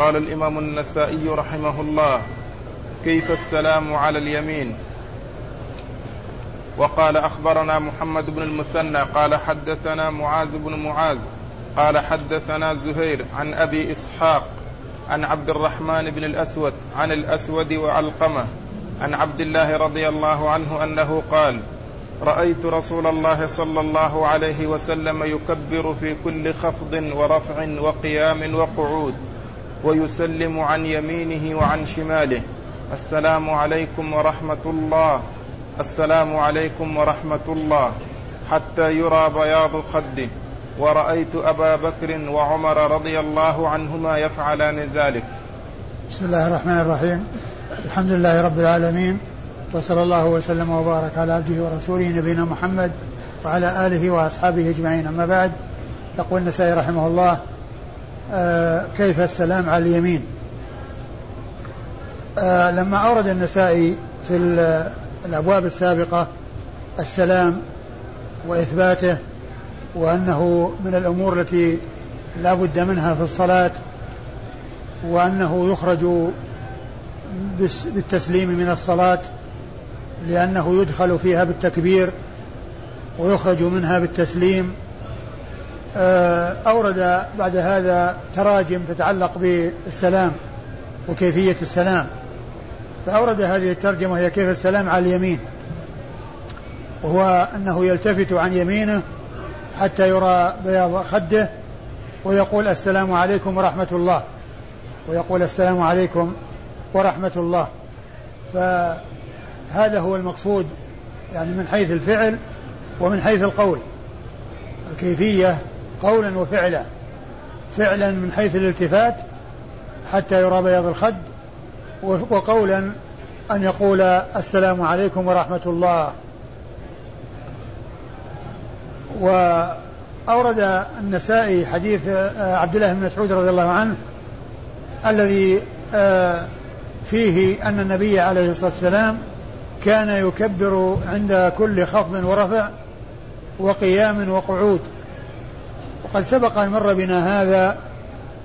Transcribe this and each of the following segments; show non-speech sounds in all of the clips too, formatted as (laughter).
قال الإمام النسائي رحمه الله كيف السلام على اليمين؟ وقال أخبرنا محمد بن المثنى قال حدثنا معاذ بن معاذ قال حدثنا زهير عن أبي إسحاق عن عبد الرحمن بن الأسود عن الأسود وعلقمة عن عبد الله رضي الله عنه أنه قال رأيت رسول الله صلى الله عليه وسلم يكبر في كل خفض ورفع وقيام وقعود. ويسلم عن يمينه وعن شماله. السلام عليكم ورحمة الله. السلام عليكم ورحمة الله. حتى يرى بياض خده. ورأيت أبا بكر وعمر رضي الله عنهما يفعلان ذلك. بسم الله الرحمن الرحيم. الحمد لله رب العالمين. وصلى الله وسلم وبارك على عبده ورسوله نبينا محمد وعلى آله وأصحابه أجمعين. أما بعد يقول النسائي رحمه الله كيف السلام على اليمين؟ آه لما أورد النسائي في الأبواب السابقة السلام وإثباته وأنه من الأمور التي لا بد منها في الصلاة وأنه يخرج بالتسليم من الصلاة لأنه يدخل فيها بالتكبير ويخرج منها بالتسليم آه، أورد بعد هذا تراجم تتعلق بالسلام وكيفية السلام. فأورد هذه الترجمة هي كيف السلام على اليمين. وهو أنه يلتفت عن يمينه حتى يرى بياض خده ويقول السلام عليكم ورحمة الله. ويقول السلام عليكم ورحمة الله. فهذا هو المقصود يعني من حيث الفعل ومن حيث القول. الكيفية قولا وفعلا. فعلا من حيث الالتفات حتى يرى بياض الخد وقولا أن يقول السلام عليكم ورحمة الله. وأورد النسائي حديث آه، عبد الله بن مسعود رضي الله عنه الذي آه، فيه أن النبي عليه الصلاة والسلام كان يكبر عند كل خفض ورفع وقيام وقعود. وقد سبق أن مر بنا هذا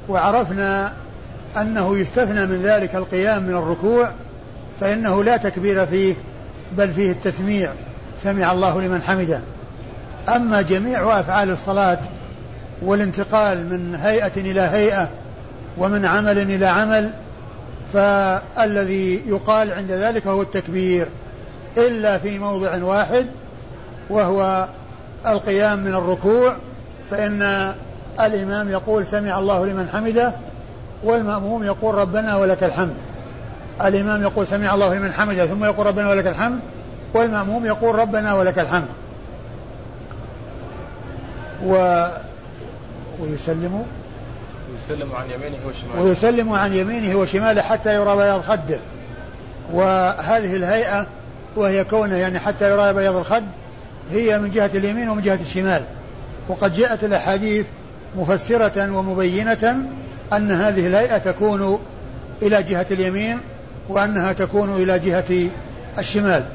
وعرفنا أنه يستثنى من ذلك القيام من الركوع فإنه لا تكبير فيه بل فيه التسميع سمع الله لمن حمده. أما جميع أفعال الصلاة والانتقال من هيئة إلى هيئة ومن عمل إلى عمل فالذي يقال عند ذلك هو التكبير إلا في موضع واحد وهو القيام من الركوع فإن الإمام يقول سمع الله لمن حمده والمأموم يقول ربنا ولك الحمد. الإمام يقول سمع الله لمن حمده ثم يقول ربنا ولك الحمد والمأموم يقول ربنا ولك الحمد. و ويسلم ويسلم عن يمينه وشماله. ويسلم عن يمينه وشماله حتى يرى بياض خده. وهذه الهيئة وهي كونه يعني حتى يرى بياض الخد هي من جهة اليمين ومن جهة الشمال. وقد جاءت الأحاديث مفسرة ومبينة أن هذه الهيئة تكون إلى جهة اليمين وأنها تكون إلى جهة الشمال.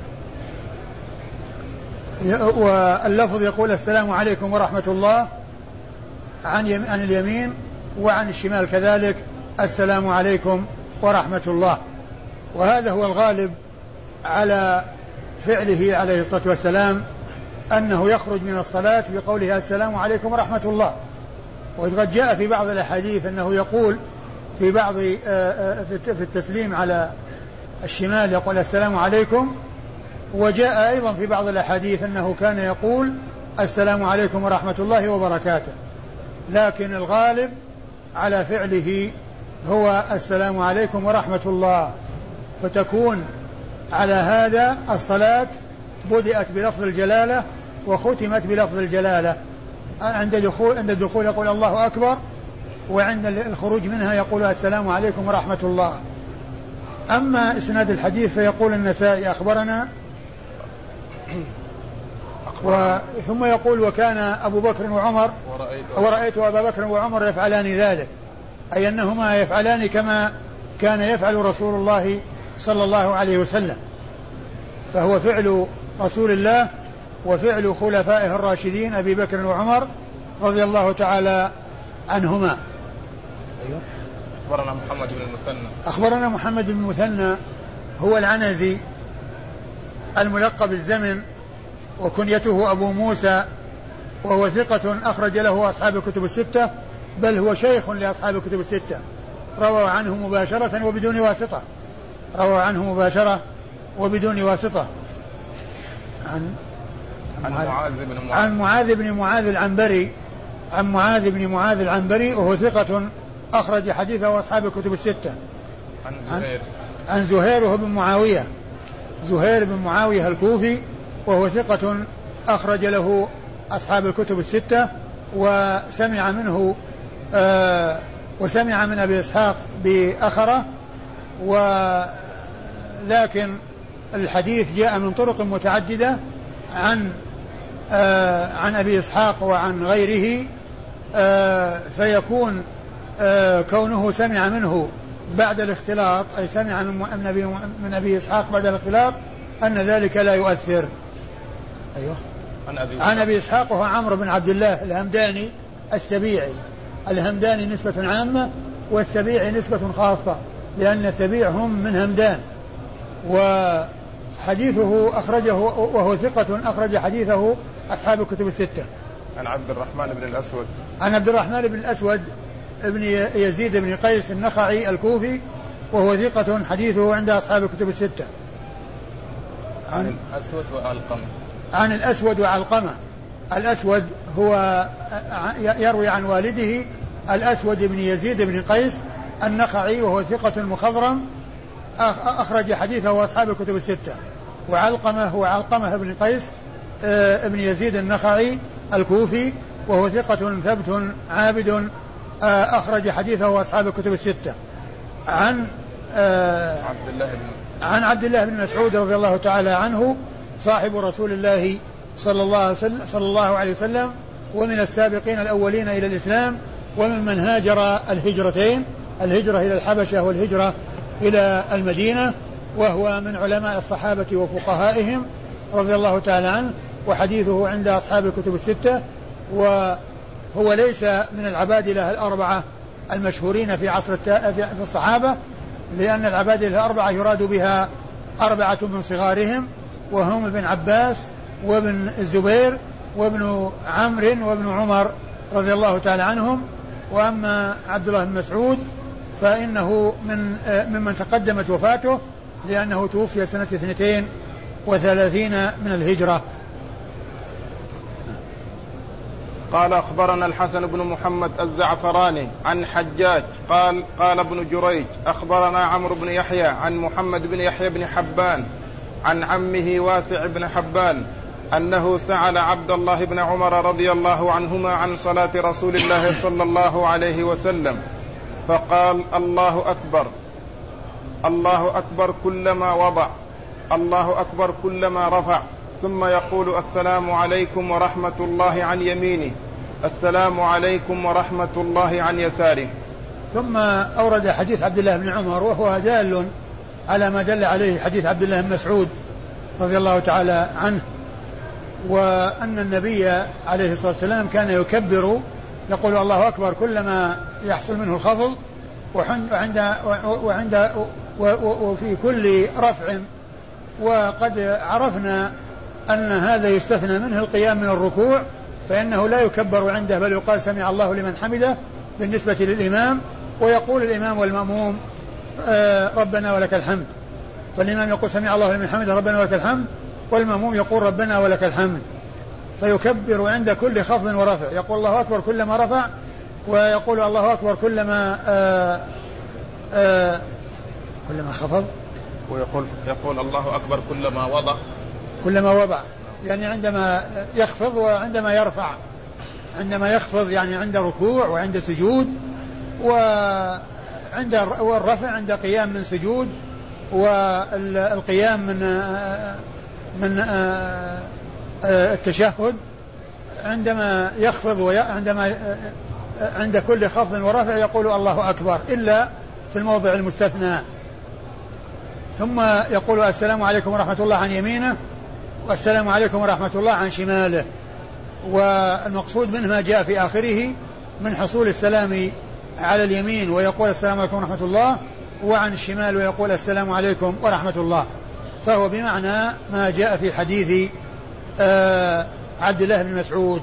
واللفظ يقول السلام عليكم ورحمة الله عن عن اليمين وعن الشمال كذلك. السلام عليكم ورحمة الله. وهذا هو الغالب على فعله عليه الصلاة والسلام. أنه يخرج من الصلاة بقوله السلام عليكم ورحمة الله. وقد جاء في بعض الأحاديث أنه يقول في بعض آه، آه، في التسليم على الشمال يقول السلام عليكم. وجاء أيضا في بعض الأحاديث أنه كان يقول السلام عليكم ورحمة الله وبركاته. لكن الغالب على فعله هو السلام عليكم ورحمة الله. فتكون على هذا الصلاة بدأت بلفظ الجلالة وختمت بلفظ الجلالة. عند دخول عند الدخول يقول الله أكبر وعند الخروج منها يقول السلام عليكم ورحمة الله. أما إسناد الحديث فيقول النسائي أخبرنا و ثم يقول وكان أبو بكر وعمر ورأيت, ورأيت أبا بكر وعمر يفعلان ذلك. أي أنهما يفعلان كما كان يفعل رسول الله صلى الله عليه وسلم. فهو فعل رسول الله وفعل خلفائه الراشدين أبي بكر وعمر رضي الله تعالى عنهما. أيوه. أخبرنا محمد بن المثنى. أخبرنا محمد بن المثنى هو العنزي الملقب الزمن وكنيته أبو موسى وهو ثقة أخرج له أصحاب الكتب الستة بل هو شيخ لأصحاب الكتب الستة. روى عنه مباشرة وبدون واسطة. روى عنه مباشرة وبدون واسطة. عن عن معاذ بن معاذ. عن معاذ بن معاذ العنبري. عن معاذ بن معاذ العنبري وهو ثقة أخرج حديثه أصحاب الكتب الستة. عن زهير. عن, عن زهير وهو بن معاوية. زهير بن معاوية الكوفي وهو ثقة أخرج له أصحاب الكتب الستة وسمع منه آه وسمع من أبي إسحاق بأخره ولكن الحديث جاء من طرق متعددة عن عن أبي إسحاق وعن غيره آه فيكون آه كونه سمع منه بعد الاختلاط أي سمع من أبي, من أبي إسحاق بعد الاختلاط أن ذلك لا يؤثر. أيوه. عن أبي عن أبي إسحاق وهو عمرو بن عبد الله الهمداني السبيعي. الهمداني نسبة عامة والسبيعي نسبة خاصة لأن السبيع هم من همدان. وحديثه أخرجه وهو ثقة أخرج حديثه أصحاب الكتب الستة. عن عبد الرحمن بن الأسود. عن عبد الرحمن بن الأسود ابن يزيد بن قيس النخعي الكوفي وهو ثقة حديثه عند أصحاب الكتب الستة. عن الأسود وعلقمة. عن الأسود وعلقمة. الأسود هو يروي عن والده الأسود بن يزيد بن قيس النخعي وهو ثقة مخضرم أخرج حديثه أصحاب الكتب الستة. وعلقمة هو علقمة بن قيس آه، ابن يزيد النخعي الكوفي وهو ثقة ثبت عابد آه، أخرج حديثه أصحاب الكتب الستة. عن آه، عبد الله بن عن عبد الله بن مسعود رضي الله تعالى عنه صاحب رسول الله صلى الله عليه وسلم صلى الله عليه وسلم ومن السابقين الأولين إلى الإسلام وممن هاجر الهجرتين الهجرة إلى الحبشة والهجرة إلى المدينة وهو من علماء الصحابة وفقهائهم رضي الله تعالى عنه. وحديثه عند أصحاب الكتب الستة وهو ليس من العبادلة الأربعة المشهورين في عصر في الصحابة لأن العبادلة الأربعة يراد بها أربعة من صغارهم وهم ابن عباس وابن الزبير وابن عمرو وابن عمر رضي الله تعالى عنهم. وأما عبد الله بن مسعود فإنه من ممن تقدمت وفاته لأنه توفي سنة اثنتين وثلاثين من الهجرة. قال أخبرنا الحسن بن محمد الزعفراني عن حجاج قال قال ابن جريج أخبرنا عمرو بن يحيى عن محمد بن يحيى بن حبان عن عمه واسع بن حبان أنه سأل عبد الله بن عمر رضي الله عنهما عن صلاة رسول الله صلى الله عليه وسلم فقال الله أكبر الله أكبر كلما وضع الله أكبر كلما رفع. ثم يقول السلام عليكم ورحمة الله عن يمينه. السلام عليكم ورحمة الله عن يساره. ثم أورد حديث عبد الله بن عمر وهو دال على ما دل عليه حديث عبد الله بن مسعود رضي الله تعالى عنه وأن النبي عليه الصلاة والسلام كان يكبر يقول الله أكبر كلما يحصل منه الخفض وعند وعند وفي كل رفع وقد عرفنا أن هذا يستثنى منه القيام من الركوع فإنه لا يكبر عنده بل يقال سمع الله لمن حمده بالنسبة للإمام ويقول الإمام والمأموم آه، ربنا ولك الحمد. فالإمام يقول سمع الله لمن حمده ربنا ولك الحمد والمأموم يقول ربنا ولك الحمد. فيكبر عند كل خفض ورفع. يقول الله أكبر كلما رفع ويقول الله أكبر كلما آه، آه، كلما خفض. ويقول يقول الله أكبر كلما وضع. كلما وضع. يعني عندما يخفض وعندما يرفع. عندما يخفض يعني عند ركوع وعند سجود وعند والرفع عند قيام من سجود والقيام من من التشهد. عندما يخفض وعندما عند كل خفض ورفع يقول الله أكبر إلا في الموضع المستثنى. ثم يقول السلام عليكم ورحمة الله عن يمينه. والسلام عليكم ورحمة الله عن شماله. والمقصود منه ما جاء في آخره من حصول السلام على اليمين ويقول السلام عليكم ورحمة الله وعن الشمال ويقول السلام عليكم ورحمة الله. فهو بمعنى ما جاء في حديث آه عبد الله بن مسعود.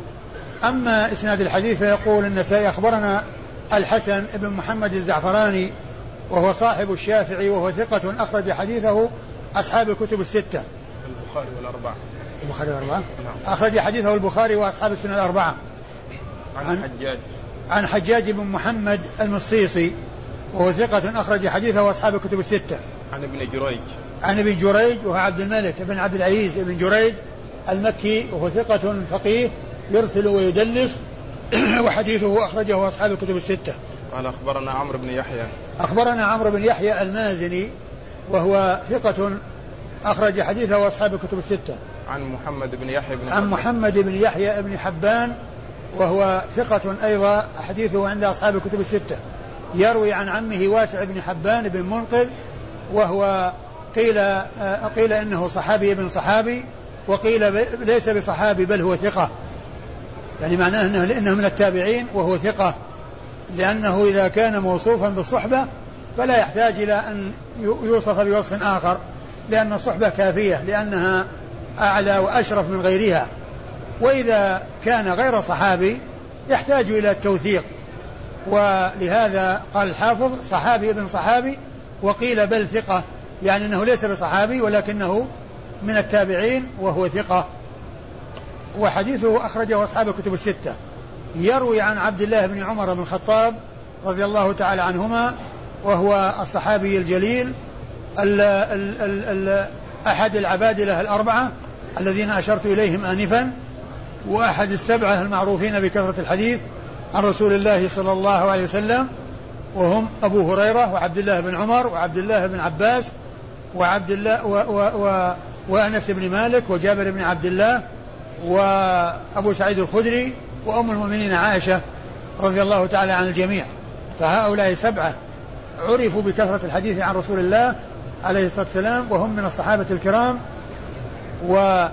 أما إسناد الحديث فيقول النسائي أخبرنا الحسن بن محمد الزعفراني وهو صاحب الشافعي وهو ثقة أخرج حديثه أصحاب الكتب الستة. البخاري والأربعة. البخاري والأربعة؟ نعم. أخرج حديثه البخاري وأصحاب السنة الأربعة. عن حجاج. عن حجاج بن محمد المصيصي وهو ثقة أخرج حديثه وأصحاب الكتب الستة. عن ابن جريج. عن ابن جريج وهو عبد الملك بن عبد العزيز بن جريج المكي وهو ثقة فقيه يرسل ويدلس (clears throat) وحديثه أخرجه أصحاب الكتب الستة. قال أخبرنا عمرو بن يحيى. أخبرنا عمرو بن يحيى المازني وهو ثقة أخرج حديثه وأصحاب الكتب الستة. عن محمد بن يحيى بن عن محمد بن يحيى بن حبان وهو ثقة أيضا حديثه عند أصحاب الكتب الستة. يروي عن عمه واسع بن حبان بن منقذ وهو قيل قيل إنه صحابي ابن صحابي وقيل ليس بصحابي بل هو ثقة. يعني معناه إنه لأنه من التابعين وهو ثقة. لأنه إذا كان موصوفا بالصحبة فلا يحتاج إلى أن يوصف بوصف آخر. لأن الصحبة كافية لأنها أعلى وأشرف من غيرها. وإذا كان غير صحابي يحتاج إلى التوثيق. ولهذا قال الحافظ صحابي ابن صحابي وقيل بل ثقة. يعني أنه ليس بصحابي ولكنه من التابعين وهو ثقة. وحديثه أخرجه أصحاب الكتب الستة. يروي عن عبد الله بن عمر بن الخطاب رضي الله تعالى عنهما وهو الصحابي الجليل ال ال ال ال أحد العبادلة الأربعة الذين أشرت إليهم آنفا وأحد السبعة المعروفين بكثرة الحديث عن رسول الله صلى الله عليه وسلم وهم أبو هريرة وعبد الله بن عمر وعبد الله بن عباس وعبد الله و و و وأنس بن مالك وجابر بن عبد الله وأبو سعيد الخدري وأم المؤمنين عائشة رضي الله تعالى عن الجميع. فهؤلاء سبعة عرفوا بكثرة الحديث عن رسول الله عليه الصلاة والسلام وهم من الصحابة الكرام و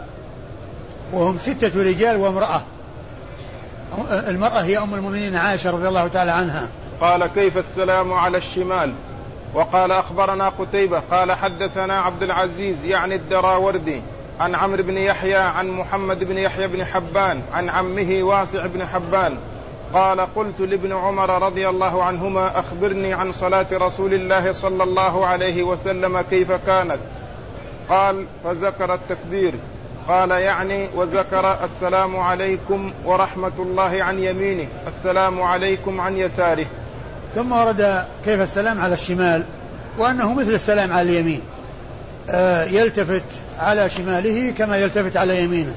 وهم ستة رجال وامرأة. المرأة هي أم المؤمنين عائشة رضي الله تعالى عنها. قال كيف السلام على الشمال؟ وقال أخبرنا قتيبة قال حدثنا عبد العزيز يعني الدراوردي عن عمرو بن يحيى عن محمد بن يحيى بن حبان عن عمه واسع بن حبان. قال قلت لابن عمر رضي الله عنهما أخبرني عن صلاة رسول الله صلى الله عليه وسلم كيف كانت. قال فذكر التكبير. قال يعني وذكر السلام عليكم ورحمة الله عن يمينه السلام عليكم عن يساره. ثم ورد كيف السلام على الشمال وأنه مثل السلام على اليمين. آه، يلتفت على شماله كما يلتفت على يمينه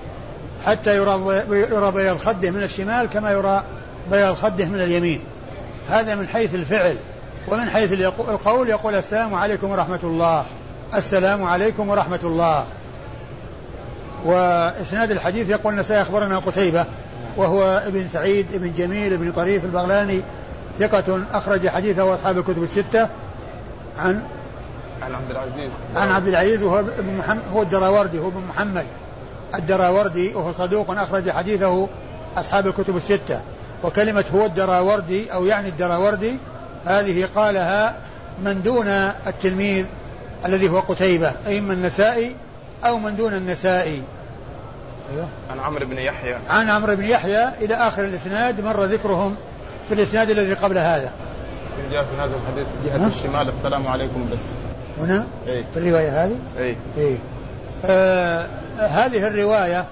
حتى يرى يرى بياض خده من الشمال كما يرى بياض خده من اليمين. هذا من حيث الفعل. ومن حيث القول يقول السلام عليكم ورحمة الله. السلام عليكم ورحمة الله. وإسناد الحديث يقول النسائي أخبرنا قتيبة وهو ابن سعيد ابن جميل ابن طريف البغلاني ثقة أخرج حديثه أصحاب الكتب الستة عن عن عبد العزيز. عن عبد العزيز وهو ابن محمد هو الدراوردي هو ابن محمد الدراوردي وهو صدوق أخرج حديثه أصحاب الكتب الستة. وكلمة هو الدراوردي أو يعني الدراوردي هذه قالها من دون التلميذ الذي هو قتيبة أي من النسائي أو من دون النسائي. أيوه. عن عمرو بن يحيى. عن عمرو بن يحيى إلى آخر الإسناد مر ذكرهم في الإسناد الذي قبل هذا. جاء في هذا الحديث جهة الشمال السلام عليكم بس. هنا؟ إيه؟ في الرواية هذه؟ إيه؟ إيه؟ آه هذه الرواية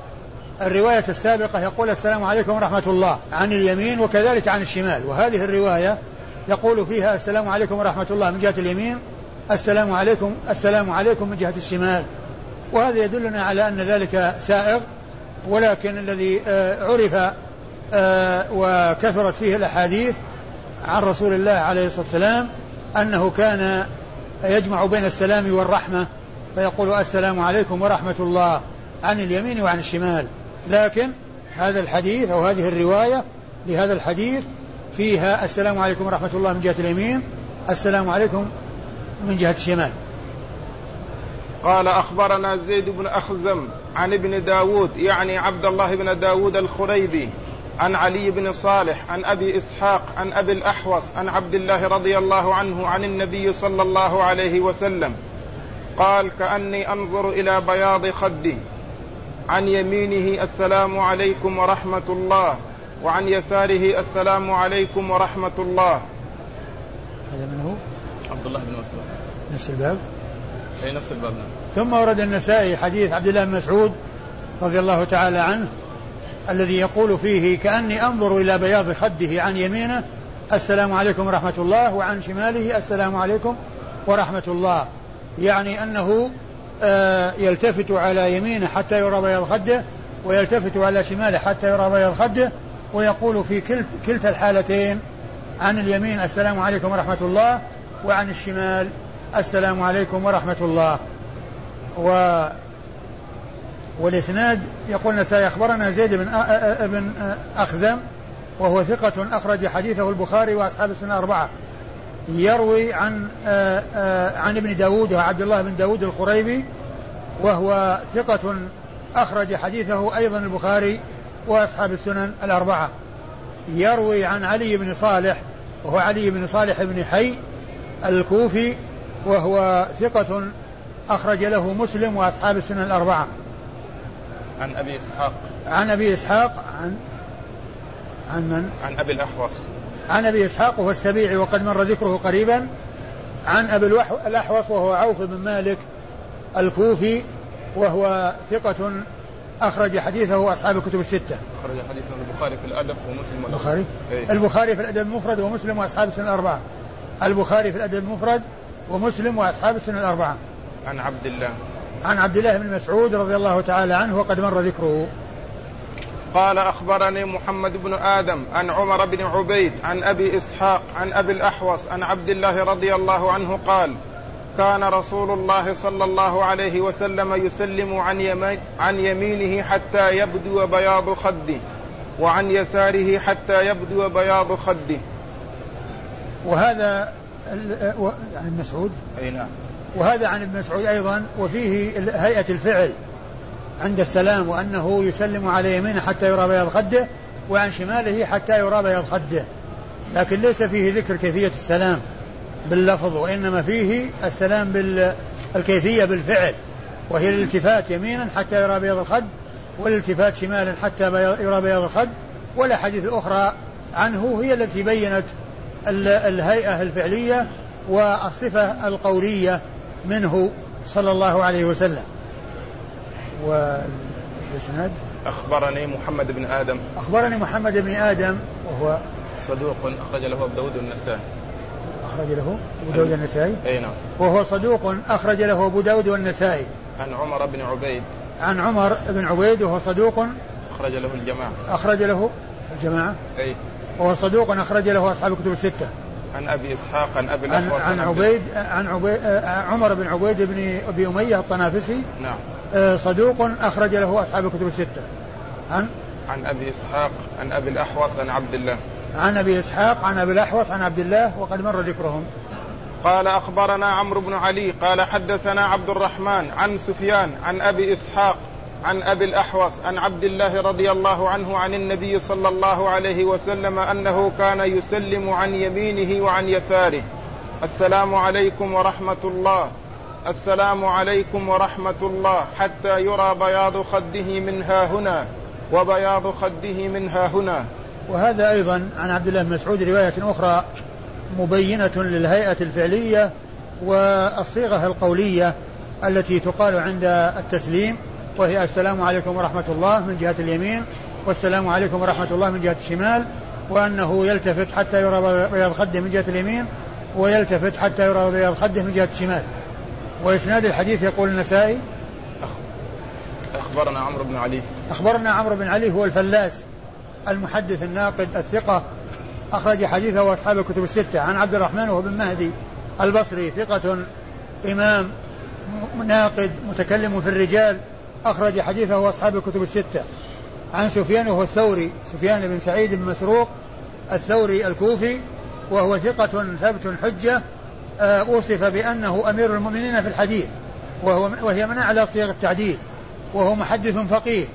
الرواية السابقة يقول السلام عليكم ورحمة الله عن اليمين وكذلك عن الشمال. وهذه الرواية يقول فيها السلام عليكم ورحمة الله من جهة اليمين السلام عليكم السلام عليكم من جهة الشمال. وهذا يدلنا على أن ذلك سائغ ولكن الذي آه عرف آه وكثرت فيه الأحاديث عن رسول الله عليه الصلاة والسلام أنه كان يجمع بين السلام والرحمة فيقول السلام عليكم ورحمة الله عن اليمين وعن الشمال. لكن هذا الحديث أو هذه الرواية لهذا الحديث فيها السلام عليكم ورحمة الله من جهة اليمين السلام عليكم من جهة الشمال. قال أخبرنا زيد بن أخزم عن ابن داود يعني عبد الله بن داود الخريبي عن علي بن صالح عن أبي إسحاق عن أبي الأحوص عن عبد الله رضي الله عنه عن النبي صلى الله عليه وسلم. قال كأني أنظر إلى بياض خدي. عن يمينه السلام عليكم ورحمة الله وعن يساره السلام عليكم ورحمة الله هذا من هو؟ عبد الله بن مسعود نفس الباب؟ أي نفس الباب نعم ثم ورد النسائي حديث عبد الله بن مسعود رضي الله تعالى عنه الذي يقول فيه كأني أنظر إلى بياض خده عن يمينه السلام عليكم ورحمة الله وعن شماله السلام عليكم ورحمة الله يعني أنه يلتفت على يمينه حتى يرى بياض خده ويلتفت على شماله حتى يرى بياض خده ويقول في كلت كلتا الحالتين عن اليمين السلام عليكم ورحمة الله وعن الشمال السلام عليكم ورحمة الله. و والإسناد يقول سيخبرنا زيد بن بن أخزم وهو ثقة أخرج حديثه البخاري وأصحاب السنة الأربعة يروي عن عن ابن داود وعبد الله بن داود الخريبي وهو ثقة أخرج حديثه أيضا البخاري وأصحاب السنن الأربعة. يروي عن علي بن صالح وهو علي بن صالح بن حي الكوفي وهو ثقة أخرج له مسلم وأصحاب السنن الأربعة. عن أبي إسحاق. عن أبي إسحاق عن عن من؟ عن أبي الأحوص. عن أبي إسحاق وهو السبيعي وقد مر ذكره قريبا عن أبي الأحوص وهو عوف بن مالك الكوفي وهو ثقة أخرج حديثه أصحاب الكتب الستة. أخرج حديثه البخاري في الأدب ومسلم البخاري؟ إيه؟ البخاري في الأدب المفرد ومسلم وأصحاب السنة الأربعة. البخاري في الأدب المفرد ومسلم وأصحاب السنة الأربعة. عن عبد الله. عن عبد الله بن مسعود رضي الله تعالى عنه وقد مر ذكره. قال أخبرني محمد بن آدم عن عمر بن عبيد عن أبي إسحاق عن أبي الأحوص عن عبد الله رضي الله عنه قال كان رسول الله صلى الله عليه وسلم يسلم عن, يمين عن يمينه حتى يبدو بياض خده وعن يساره حتى يبدو بياض خده. وهذا عن مسعود؟ أي نعم. وهذا عن ابن مسعود أيضا وفيه هيئة الفعل. عند السلام وأنه يسلم على يمينه حتى يرى بياض خده وعن شماله حتى يرى بياض خده. لكن ليس فيه ذكر كيفية السلام باللفظ وإنما فيه السلام بالكيفية بالفعل. وهي الالتفات يمينا حتى يرى بياض الخد والالتفات شمالا حتى يرى بياض الخد. والأحاديث الأخرى عنه هي التي بينت الهيئة الفعلية والصفة القولية منه صلى الله عليه وسلم. والإسناد؟ أخبرني محمد بن آدم. أخبرني محمد بن آدم وهو صدوق أخرج له أبو داود النسائي أخرج له أبو داود النسائي أي نعم. وهو صدوق أخرج له أبو داود والنسائي. عن عمر بن عبيد. عن عمر بن عبيد وهو صدوق أخرج له الجماعة. أخرج له الجماعة؟ أي. وهو صدوق أخرج له أصحاب الكتب الستة. عن أبي إسحاق عن أبي عن, عن عبيد عن عبيد عمر بن عبيد بن أبي أمية الطنافسي. نعم. صدوق أخرج له أصحاب الكتب الستة. عن؟ عن أبي إسحاق عن أبي الأحوص عن عبد الله. عن أبي إسحاق عن أبي الأحوص عن عبد الله وقد مر ذكرهم. قال أخبرنا عمرو بن علي قال حدثنا عبد الرحمن عن سفيان عن أبي إسحاق عن أبي الأحوص عن عبد الله رضي الله عنه عن النبي صلى الله عليه وسلم أنه كان يسلم عن يمينه وعن يساره. السلام عليكم ورحمة الله. السلام عليكم ورحمة الله حتى يرى بياض خده من ها هنا وبياض خده من ها هنا. وهذا أيضا عن عبد الله بن مسعود رواية أخرى مبينة للهيئة الفعلية والصيغة القولية التي تقال عند التسليم وهي السلام عليكم ورحمة الله من جهة اليمين والسلام عليكم ورحمة الله من جهة الشمال وأنه يلتفت حتى يرى بياض خده من جهة اليمين ويلتفت حتى يرى بياض خده من جهة الشمال. وإسناد الحديث يقول النسائي أخبرنا عمرو بن علي. أخبرنا عمرو بن علي هو الفلاس المحدث الناقد الثقة أخرج حديثه أصحاب الكتب الستة عن عبد الرحمن وهو بن مهدي البصري ثقة إمام ناقد متكلم في الرجال أخرج حديثه أصحاب الكتب الستة. عن سفيان وهو الثوري سفيان بن سعيد بن مسروق الثوري الكوفي وهو ثقة ثبت حجة وصف بأنه أمير المؤمنين في الحديث وهو وهي من أعلى صيغ التعديل وهو محدث فقيه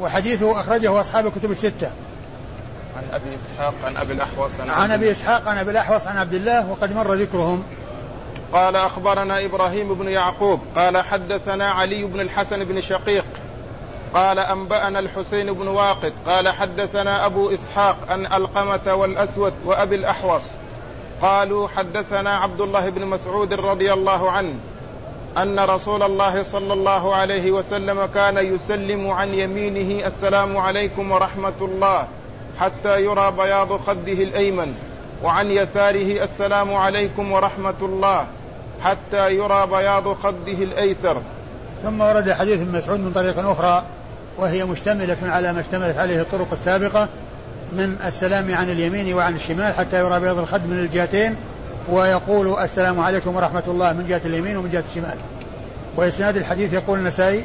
وحديثه أخرجه أصحاب الكتب الستة. عن أبي إسحاق عن أبي الأحوص عن, عن أبي إسحاق عن أبي الأحوص عن عبد الله وقد مر ذكرهم. قال أخبرنا إبراهيم بن يعقوب قال حدثنا علي بن الحسن بن شقيق قال أنبأنا الحسين بن واقد قال حدثنا أبو إسحاق عن ألقمة والأسود وأبي الأحوص. قالوا حدثنا عبد الله بن مسعود رضي الله عنه أن رسول الله صلى الله عليه وسلم كان يسلم عن يمينه السلام عليكم ورحمة الله حتى يرى بياض خده الأيمن وعن يساره السلام عليكم ورحمة الله حتى يرى بياض خده الأيسر. ثم ورد حديث ابن مسعود من طريق أخرى وهي مشتملة على ما اشتملت عليه الطرق السابقة من السلام عن اليمين وعن الشمال حتى يرى بياض الخد من الجهتين ويقول السلام عليكم ورحمة الله من جهة اليمين ومن جهة الشمال. وإسناد الحديث يقول النسائي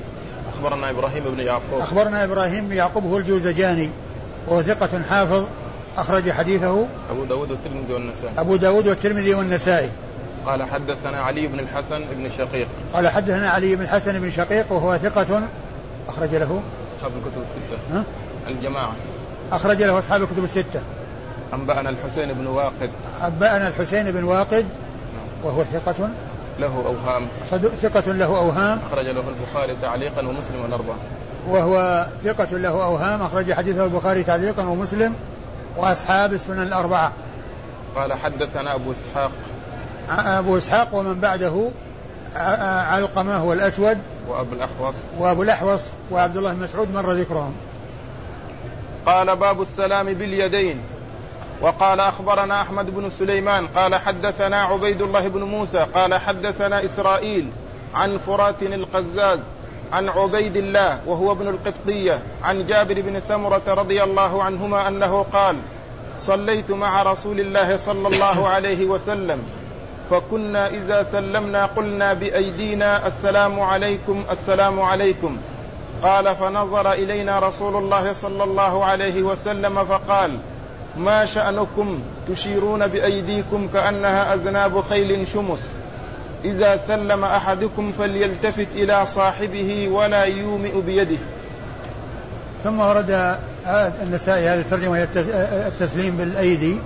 أخبرنا إبراهيم بن يعقوب. أخبرنا إبراهيم بن يعقوب هو الجوزجاني وهو ثقة حافظ أخرج حديثه. أبو داود والترمذي والنسائي. أبو داود والترمذي والنسائي. قال حدثنا علي بن الحسن بن شقيق. قال حدثنا علي بن الحسن بن شقيق وهو ثقة أخرج له. أصحاب الكتب الستة. ها؟ الجماعة. أخرج له أصحاب الكتب الستة. أنبأنا الحسين بن واقد. أنبأنا الحسين بن واقد وهو ثقة. له أوهام. ثقة له أوهام. أخرج له البخاري تعليقا ومسلم والأربعة وهو ثقة له أوهام. أخرج حديثه البخاري تعليقا ومسلم. وأصحاب السنن الأربعة. قال حدثنا أبو إسحاق. أبو إسحاق ومن بعده علقمة هو الأسود وأبو الأحوص. وأبو الأحوص وعبد الله بن مسعود مر ذكرهم. قال باب السلام باليدين. وقال أخبرنا أحمد بن سليمان قال حدثنا عبيد الله بن موسى قال حدثنا إسرائيل عن فرات القزاز عن عبيد الله وهو ابن القبطية عن جابر بن سمرة رضي الله عنهما أنه قال صليت مع رسول الله صلى الله عليه وسلم فكنا إذا سلمنا قلنا بأيدينا السلام عليكم السلام عليكم. قال فنظر إلينا رسول الله صلى الله عليه وسلم فقال ما شأنكم تشيرون بأيديكم كأنها أذناب خيل شمس؟ إذا سلم أحدكم فليلتفت إلى صاحبه ولا يومئ بيده. ثم ورد النسائي هذه الترجمة هي التسليم بالأيدي.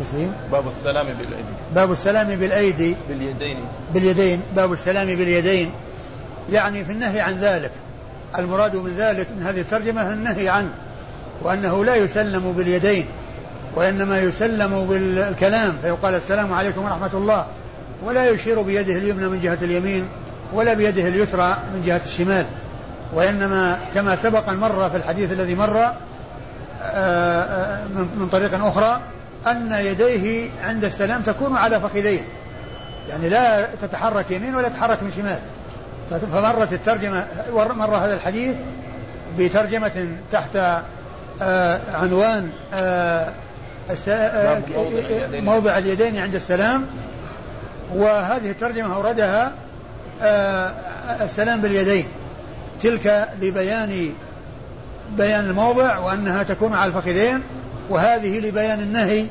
تسليم. باب السلام بالأيدي. باب السلام بالأيدي. باليدين. باليدين. باب السلام باليدين. يعني في النهي عن ذلك. المراد من ذلك من هذه الترجمة النهي عنه وأنه لا يسلم باليدين وإنما يسلم بالكلام فيقال السلام عليكم ورحمة الله ولا يشير بيده اليمنى من جهة اليمين ولا بيده اليسرى من جهة الشمال. وإنما كما سبق المرة في الحديث الذي مر آه، آه، من طريق أخرى أن يديه عند السلام تكون على فخذيه. يعني لا تتحرك يمين ولا تتحرك من شمال. فمرت الترجمة مر هذا الحديث بترجمة تحت آه، عنوان آه، آه، موضع اليدين. عند السلام. وهذه الترجمة أوردها السلام باليدين. تلك لبيان بيان الموضع وأنها تكون على الفخذين وهذه لبيان النهي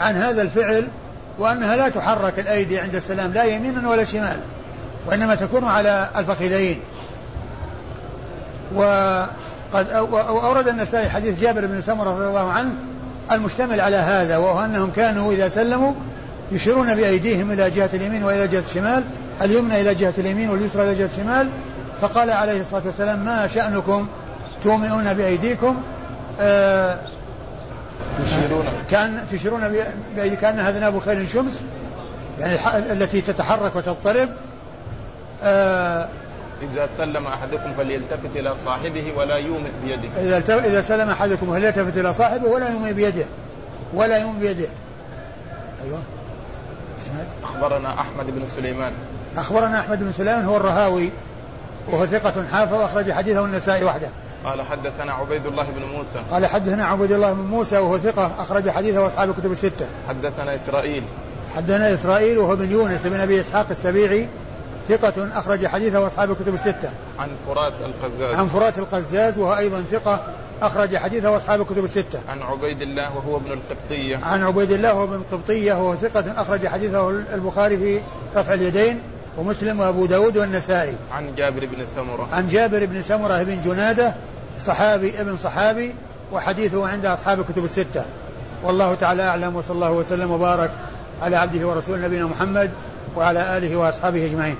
عن هذا الفعل وأنها لا تحرك الأيدي عند السلام لا يمينا ولا شمالا. وإنما تكون على الفخذين وقد أورد النسائي حديث جابر بن سمرة رضي الله عنه المشتمل على هذا وهو أنهم كانوا إذا سلموا يشيرون بأيديهم إلى جهة اليمين وإلى جهة الشمال اليمنى إلى جهة اليمين واليسرى إلى جهة الشمال. فقال عليه الصلاة والسلام ما شأنكم تومئون بأيديكم؟ آه تشيرون كان تشيرون بأيدي كأنها ذناب خيل شمس يعني التي تتحرك وتضطرب. آه إذا سلم أحدكم فليلتفت إلى صاحبه ولا يومئ بيده. إذا إذا سلم أحدكم فليلتفت إلى صاحبه ولا يومئ بيده. ولا يومئ بيده. أيوه. أخبرنا أحمد بن سليمان. أخبرنا أحمد بن سليمان هو الرهاوي وهو ثقة حافظ أخرج حديثه النسائي وحده. قال حدثنا عبيد الله بن موسى. قال حدثنا عبيد الله بن موسى وهو ثقة أخرج حديثه وأصحاب الكتب الستة. حدثنا إسرائيل. حدثنا إسرائيل وهو بن يونس بن أبي إسحاق السبيعي ثقة أخرج حديثه وأصحاب الكتب الستة. عن فرات القزاز. عن فرات القزاز وهو أيضا ثقة أخرج حديثه وأصحاب الكتب الستة. عن عبيد الله وهو ابن القبطية. عن عبيد الله وهو ابن القبطية وهو ثقة أخرج حديثه البخاري في رفع اليدين ومسلم وأبو داود والنسائي. عن جابر بن سمرة. عن جابر بن سمرة بن جنادة صحابي ابن صحابي وحديثه عند أصحاب الكتب الستة والله تعالى أعلم وصلى الله وسلم وبارك على عبده ورسوله نبينا محمد وعلى آله وأصحابه أجمعين